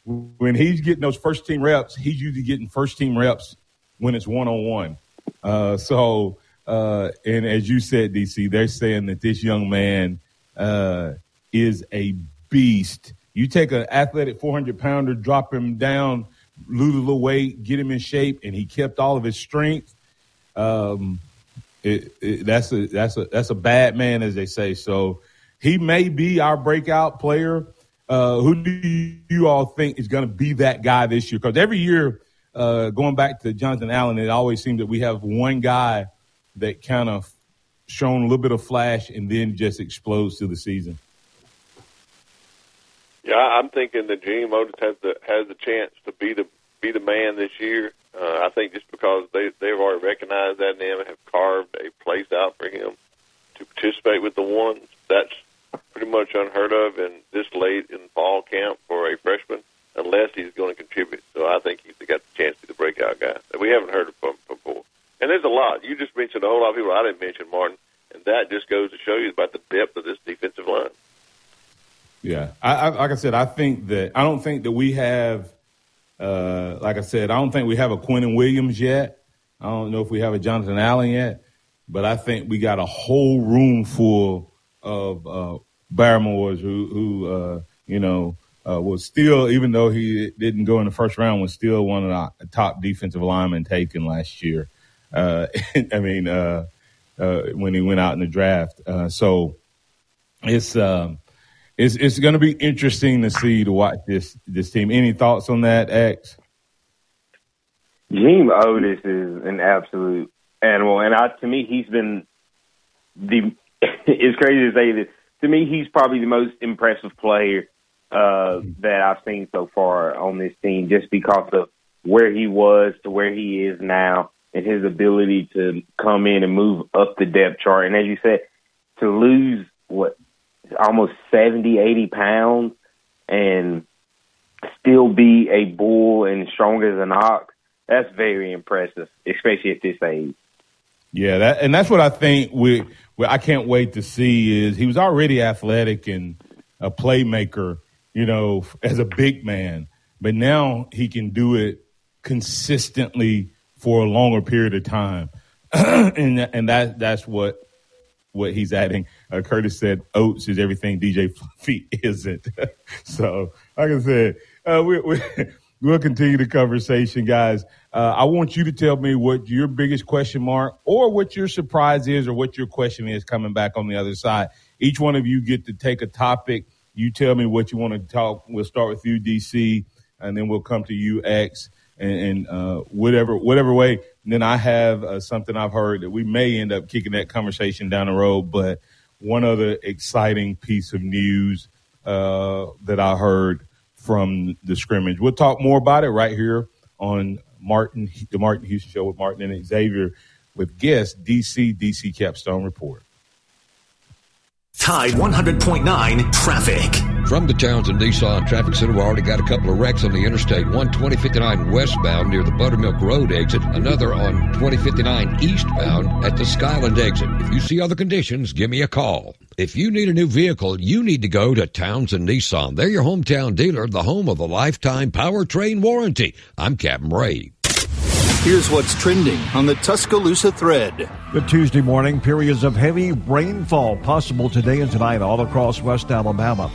when he's getting those first team reps, he's usually getting first team reps when it's one on one. So, uh, and as you said, DC, they're saying that this young man uh, is a beast. You take an athletic 400 pounder, drop him down, lose a little weight, get him in shape, and he kept all of his strength. Um, it, it, that's a that's a that's a bad man, as they say. So he may be our breakout player. Uh, who do you all think is going to be that guy this year? Because every year, uh, going back to Jonathan Allen, it always seems that we have one guy that kind of shown a little bit of flash and then just explodes through the season. Yeah, I'm thinking that Gene Oatis has the has the chance to be the be the man this year. Uh, I think just because they they've already recognized that name and have carved a place out for him to participate with the ones, that's pretty much unheard of in this late in fall camp for a freshman, unless he's going to contribute. So I think he's got the chance to be the breakout guy that we haven't heard of from before. And there's a lot. You just mentioned a whole lot of people I didn't mention, Martin, and that just goes to show you about the depth of this defensive line. Yeah, I, I, like I said, I think that I don't think that we have, uh, like I said, I don't think we have a Quinnen Williams yet. I don't know if we have a Jonathan Allen yet, but I think we got a whole room full of uh, Barmore's who, who uh, you know, uh, was still, even though he didn't go in the first round, was still one of the top defensive linemen taken last year. Uh, I mean, uh, uh, when he went out in the draft. Uh, so it's um, it's it's going to be interesting to see to watch this this team. Any thoughts on that, X? Gene Oatis is an absolute animal, and I, to me, he's been the. it's crazy to say this. To me, he's probably the most impressive player uh, that I've seen so far on this team, just because of where he was to where he is now, and his ability to come in and move up the depth chart. And as you said, to lose what almost 70, 80 pounds and still be a bull and strong as an ox, that's very impressive, especially at this age. Yeah, that and that's what I think we, we I can't wait to see is he was already athletic and a playmaker, you know, as a big man, but now he can do it consistently for a longer period of time. and and that that's what what he's adding. Uh, Curtis said Oatis is everything DJ Fluffy isn't. so, like I said, uh, we, we, we'll continue the conversation, guys. Uh, I want you to tell me what your biggest question mark or what your surprise is or what your question is coming back on the other side. Each one of you get to take a topic. You tell me what you want to talk. We'll start with you, DC, and then we'll come to you, X, and, and uh, whatever whatever way. And then I have uh, something I've heard that we may end up kicking that conversation down the road. But one other exciting piece of news uh, that I heard from the scrimmage. We'll talk more about it right here on Martin, the Martin Houston Show with Martin and Xavier, with guest DC DC Capstone Report. Tide 100.9 traffic. From the Townsend Nissan Traffic Center, we already got a couple of wrecks on the interstate. One 2059 westbound near the Buttermilk Road exit, another on 2059 eastbound at the Skyland exit. If you see other conditions, give me a call. If you need a new vehicle, you need to go to Townsend Nissan. They're your hometown dealer, the home of the lifetime powertrain warranty. I'm Captain Ray. Here's what's trending on the Tuscaloosa thread. The Tuesday morning, periods of heavy rainfall possible today and tonight all across West Alabama.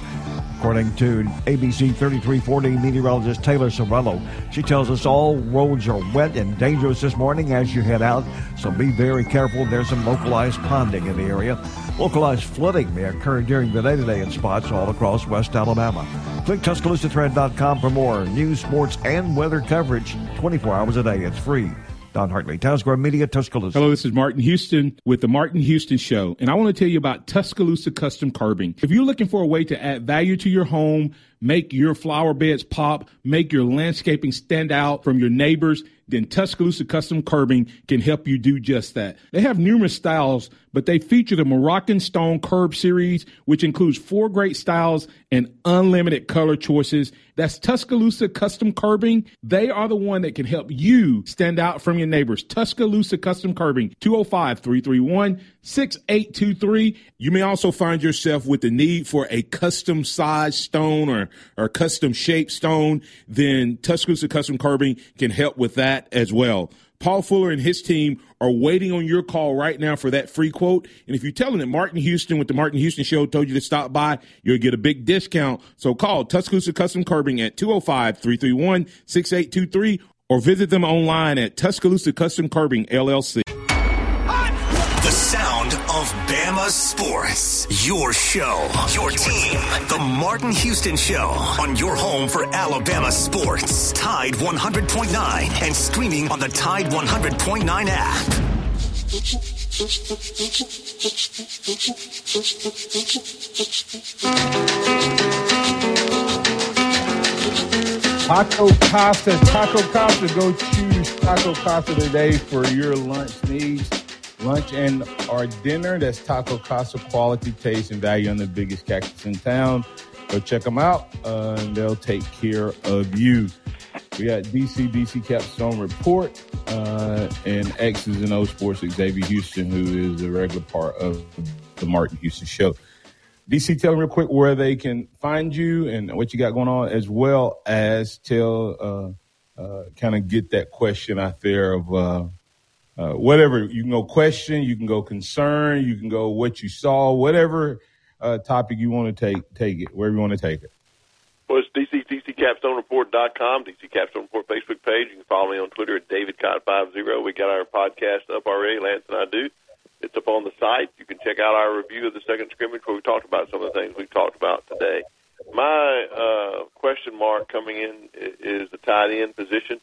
According to ABC 3340 meteorologist Taylor Sarrells, she tells us all roads are wet and dangerous this morning as you head out, so be very careful. There's some localized ponding in the area. Localized flooding may occur during the day today in spots all across West Alabama. Click TuscaloosaThread.com for more news, sports, and weather coverage 24 hours a day. It's free. Don Hartley, Town Square Media, Tuscaloosa. Hello, this is Martin Houston with the Martin Houston Show, and I want to tell you about Tuscaloosa Custom Curbing. If you're looking for a way to add value to your home, make your flower beds pop, make your landscaping stand out from your neighbors, then Tuscaloosa Custom Curbing can help you do just that. They have numerous styles, but they feature the Moroccan Stone Curb series, which includes four great styles and unlimited color choices. That's Tuscaloosa Custom Curbing. They are the one that can help you stand out from your neighbors. Tuscaloosa Custom Curbing, 205 331 6823. You may also find yourself with the need for a custom sized stone or, or custom shaped stone. Then Tuscaloosa Custom Curbing can help with that as well. Paul Fuller and his team are waiting on your call right now for that free quote. And if you tell them that Martin Houston with the Martin Houston Show told you to stop by, you'll get a big discount. So call Tuscaloosa Custom Curbing at 205 331 6823 or visit them online at Tuscaloosa Custom Curbing LLC. Of Bama sports. Your show, your team. The Martin Houston Show on your home for Alabama sports. Tide 100.9 and streaming on the Tide 100.9 app. Taco Casa, Taco Casa. Go choose Taco Casa today for your lunch needs. Lunch and or dinner. That's Taco Casa quality, taste, and value on the biggest cactus in town. Go check them out, uh, and they'll take care of you. We got DC DC Capstone Report uh, and X's and O Sports Xavier Houston, who is a regular part of the Martin Houston Show. DC, tell them real quick where they can find you and what you got going on, as well as tell, uh, uh, kind of get that question out there of uh, whatever. You can go question, you can go concern, you can go what you saw, whatever uh, topic you want to take, take it, wherever you want to take it. Well, it's DC, DCCapstoneReport.com, DC Capstone Report Facebook page. You can follow me on Twitter at DavidCott50. We got our podcast up already, Lance and I do. It's up on the site. You can check out our review of the second scrimmage where we talked about some of the things we talked about today. My uh, question mark coming in is the tight end position.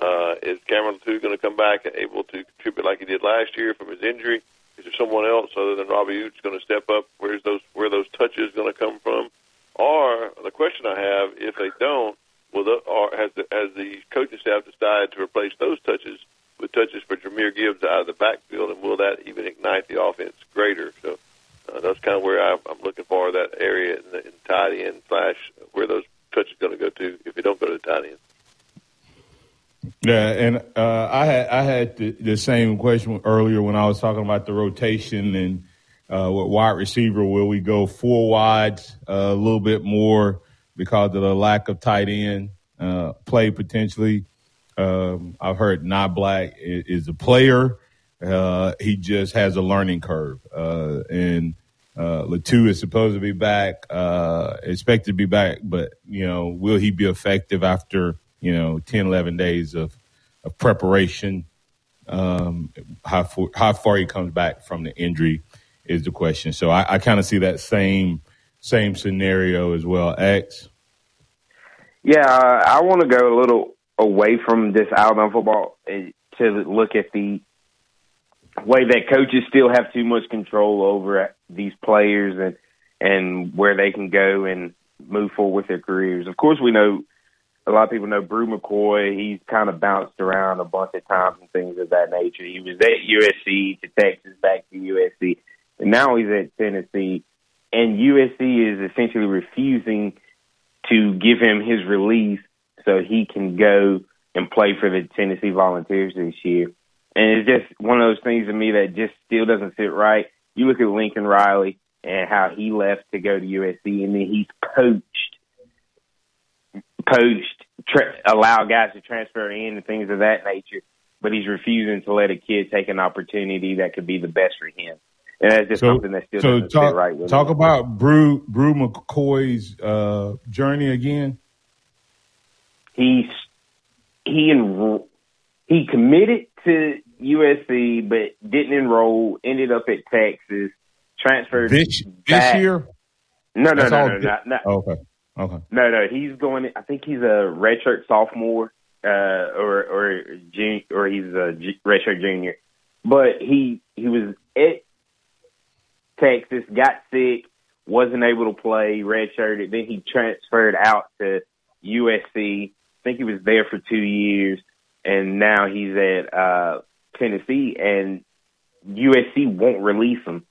Uh, is Cameron Latu going to come back and able to contribute like he did last year from his injury? Is there someone else other than Robbie Ouzts going to step up? Where's those where those touches going to come from? Or the question I have, if they don't, will the, or has the, has the coaching staff decided to replace those touches with touches for Jahmyr Gibbs out of the backfield, and will that even ignite the offense greater? So uh, that's kind of where I, I'm looking for that area in, the, in tight end slash where those touches going to go to if they don't go to the tight end. Yeah, and uh, I had I had the, the, same question earlier when I was talking about the rotation and uh, what wide receiver will we go four wides uh, a little bit more because of the lack of tight end uh, play potentially. Um, I've heard Niblack is, a player. Uh, he just has a learning curve, uh, and uh, Latu is supposed to be back, expected to be back, but you know, will he be effective after? You know, 10, 11 days of, of preparation. Um, how, far, how far he comes back from the injury is the question. So I, I kind of see that same same scenario as well. X. Yeah, I want to go a little away from this Alabama football to look at the way that coaches still have too much control over these players and and where they can go and move forward with their careers. Of course, we know a lot of people know Bru McCoy. He's kind of bounced around a bunch of times and things of that nature. He was at USC to Texas, back to USC, and now he's at Tennessee. And USC is essentially refusing to give him his release so he can go and play for the Tennessee Volunteers this year. And it's just one of those things to me that just still doesn't sit right. You look at Lincoln Riley and how he left to go to USC, and then he's poached poached, tra- allow guys to transfer in and things of that nature, but he's refusing to let a kid take an opportunity that could be the best for him. And that's just so, something that still so doesn't talk, right with Talk him. about Bru Bru McCoy's uh, journey again. He's he enro- he committed to USC, but didn't enroll. Ended up at Texas. Transferred this back. this year. No, no, no, no, not, not, oh, okay. Okay. No, no, he's going. I think he's a redshirt sophomore, uh, or or jun- or he's a redshirt junior. But he he was at Texas, got sick, wasn't able to play, redshirted. Then he transferred out to USC. I think he was there for two years, and now he's at uh, Tennessee, and USC won't release him.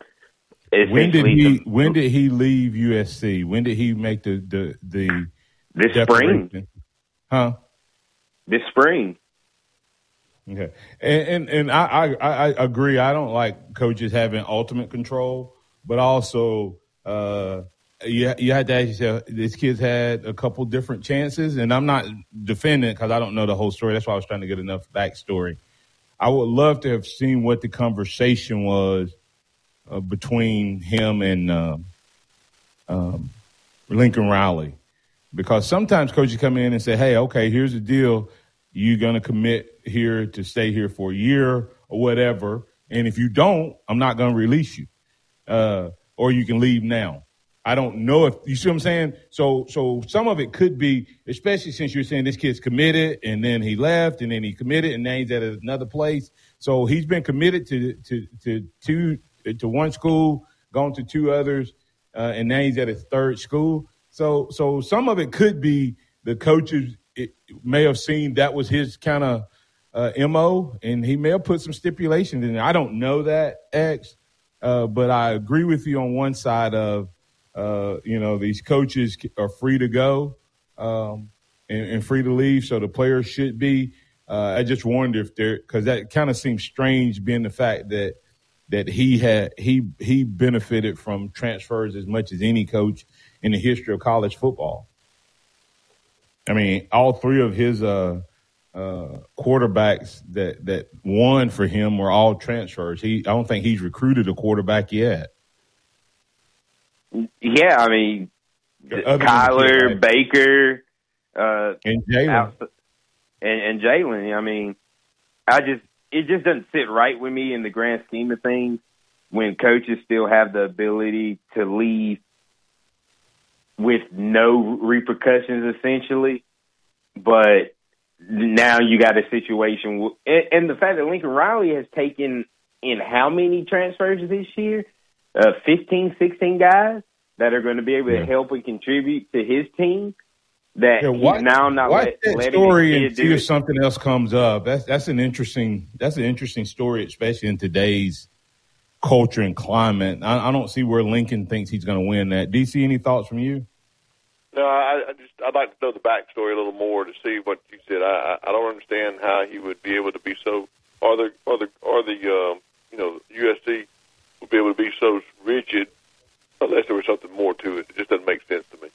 When did he When did he leave USC? When did he make the the the this spring? Huh? This spring. Okay, and and, and I, I, I agree. I don't like coaches having ultimate control, but also uh, you you had to ask yourself: this kid's had a couple different chances, and I'm not defending because I don't know the whole story. That's why I was trying to get enough backstory. I would love to have seen what the conversation was uh, between him and uh, um, Lincoln Riley, because sometimes coaches come in and say, "Hey, okay, here's the deal. You're going to commit here to stay here for a year or whatever, and if you don't, I'm not going to release you, uh, or you can leave now." I don't know if you see what I'm saying. So, so some of it could be, especially since you're saying this kid's committed, and then he left, and then he committed, and now he's at another place. So he's been committed to to to two to one school, gone to two others, uh, and now he's at his third school. So, so some of it could be the coaches it, may have seen that was his kind of uh, mo, and he may have put some stipulations in. There. I don't know that X, uh, but I agree with you on one side of uh, you know, these coaches are free to go um, and, and, free to leave, so the players should be. Uh, I just wonder if they're because that kind of seems strange, being the fact that that he had he he benefited from transfers as much as any coach in the history of college football. I mean, all three of his uh, uh, quarterbacks that that won for him were all transfers. He I don't think he's recruited a quarterback yet. Yeah, I mean, Kyler Baker, uh, and Jalen, and, and Jalen. I mean, I just it just doesn't sit right with me in the grand scheme of things when coaches still have the ability to leave with no repercussions, essentially. But now you got a situation, and, and the fact that Lincoln Riley has taken in how many transfers this year? uh, 15, 16 guys that are going to be able to help and contribute to his team. That yeah, watch, now not watch let, that story and see if something else comes up. That's that's an interesting that's an interesting story, especially in today's culture and climate. I, I don't see where Lincoln thinks he's going to win that. DC, any thoughts from you? No, I, I just I'd like to know the backstory a little more to see what you said. I I don't understand how he would be able to be so, or the or the or the uh, you know USC would be able to be so rigid unless there was something more to it. It just doesn't make sense to me.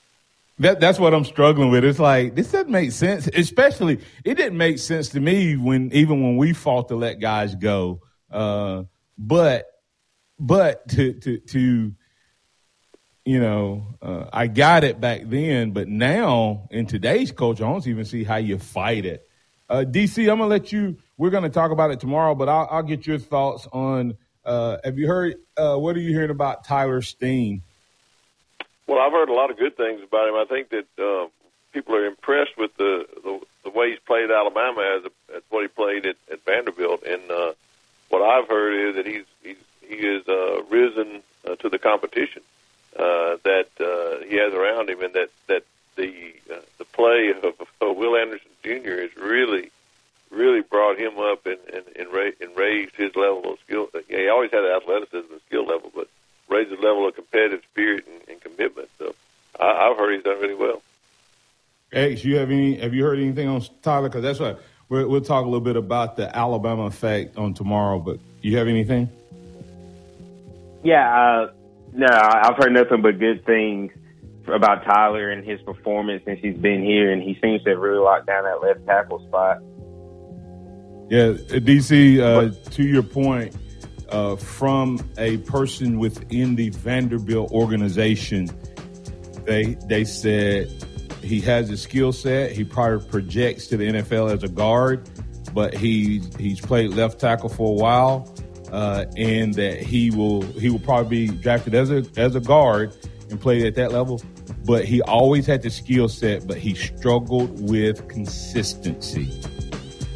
That that's what I'm struggling with. It's like this doesn't make sense. Especially, it didn't make sense to me when even when we fought to let guys go. Uh, but but to to to you know, uh, I got it back then, but now in today's culture, I don't even see how you fight it. Uh, DC, I'm gonna let you. We're gonna talk about it tomorrow, but I'll, I'll get your thoughts on uh, have you heard? Uh, what are you hearing about Tyler Steen? Well, I've heard a lot of good things about him. I think that uh, people are impressed with the, the the way he's played Alabama as, a, as what he played at, at Vanderbilt. And uh, what I've heard is that he's, he's he is uh, risen uh, to the competition uh, that uh, he has around him, and that that the uh, the play of, of Will Anderson Jr. is really really brought him up and and, and, ra- and raised his level of skill. Yeah, he always had athleticism and skill level, but raised his level of competitive spirit and, and commitment. So I, I've heard he's done really well. You have any? Have you heard anything on Tyler? Because that's what we will talk a little bit about the Alabama effect on tomorrow. But you have anything? Yeah, uh, no, I've heard nothing but good things about Tyler and his performance since he's been here, and he seems to have really locked down that left tackle spot. Yeah, DC, uh, to your point, uh, from a person within the Vanderbilt organization, they they said he has his skill set. He probably projects to the NFL as a guard, but he he's played left tackle for a while, uh, and that he will he will probably be drafted as a as a guard and play at that level. But he always had the skill set, but he struggled with consistency.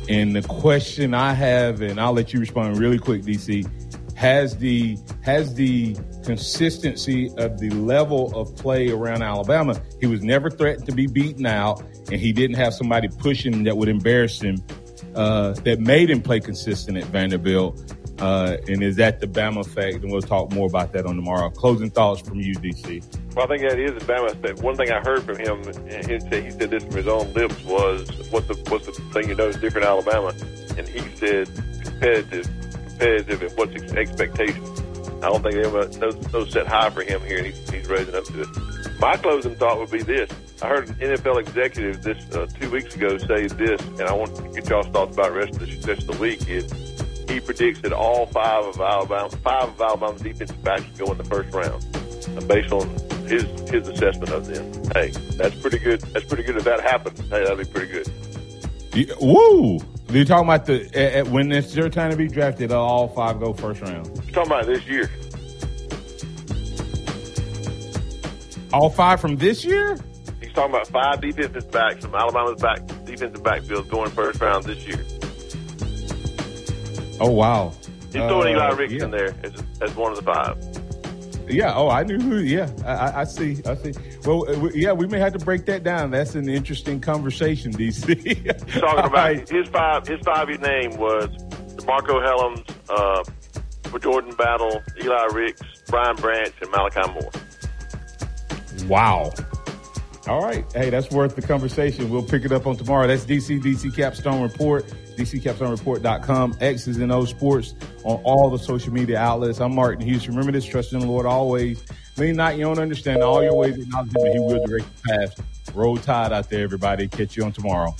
And the question I have, and I'll let you respond really quick, DC, has the has the consistency of the level of play around Alabama. He was never threatened to be beaten out, and he didn't have somebody pushing that would embarrass him. Uh, that made him play consistent at Vanderbilt. Uh, and is that the Bama effect? And we'll talk more about that on tomorrow. Closing thoughts from you, DC. Well, I think that is the Bama effect. One thing I heard from him, he said, he said this from his own lips, was what's the what's the thing you know is different Alabama, and he said competitive, competitive, and what's expectations. I don't think anyone those, those set high for him here, and he's, he's raising up to it. My closing thought would be this: I heard an NFL executive this uh, two weeks ago say this, and I want to get y'all's thoughts about rest of the, rest of the week. Is he predicts that all five of Alabama, five of Alabama's defensive backs go in the first round, uh, based on his his assessment of them. Hey, that's pretty good. That's pretty good. If that happens, hey, that'd be pretty good. Yeah, woo! You're talking about the uh, uh, when it's their time to be drafted, all five go first round. You're talking about this year. All five from this year? He's talking about five defensive backs from Alabama's back defensive backfield going first round this year. Oh wow! He's throwing Uh, Eli Ricks yeah. in there as, as one of the five. Yeah. Oh, I knew who. Yeah, I, I- I see. I see. Well, uh, we- yeah, we may have to break that down. That's an interesting conversation, DC. Talking about his five. His five-year name was DeMarcco Hellams, uh, for Jordan Battle, Eli Ricks, Brian Branch, and Malachi Moore. Wow. All right. Hey, that's worth the conversation. We'll pick it up on tomorrow. That's DC, DC Capstone Report, DCCapstoneReport.com, X's and O Sports on all the social media outlets. I'm Martin Hughes. Remember this, trust in the Lord always. Lean not your own understanding. All your ways acknowledge him, and he will direct your path. Roll tide out there, everybody. Catch you on tomorrow.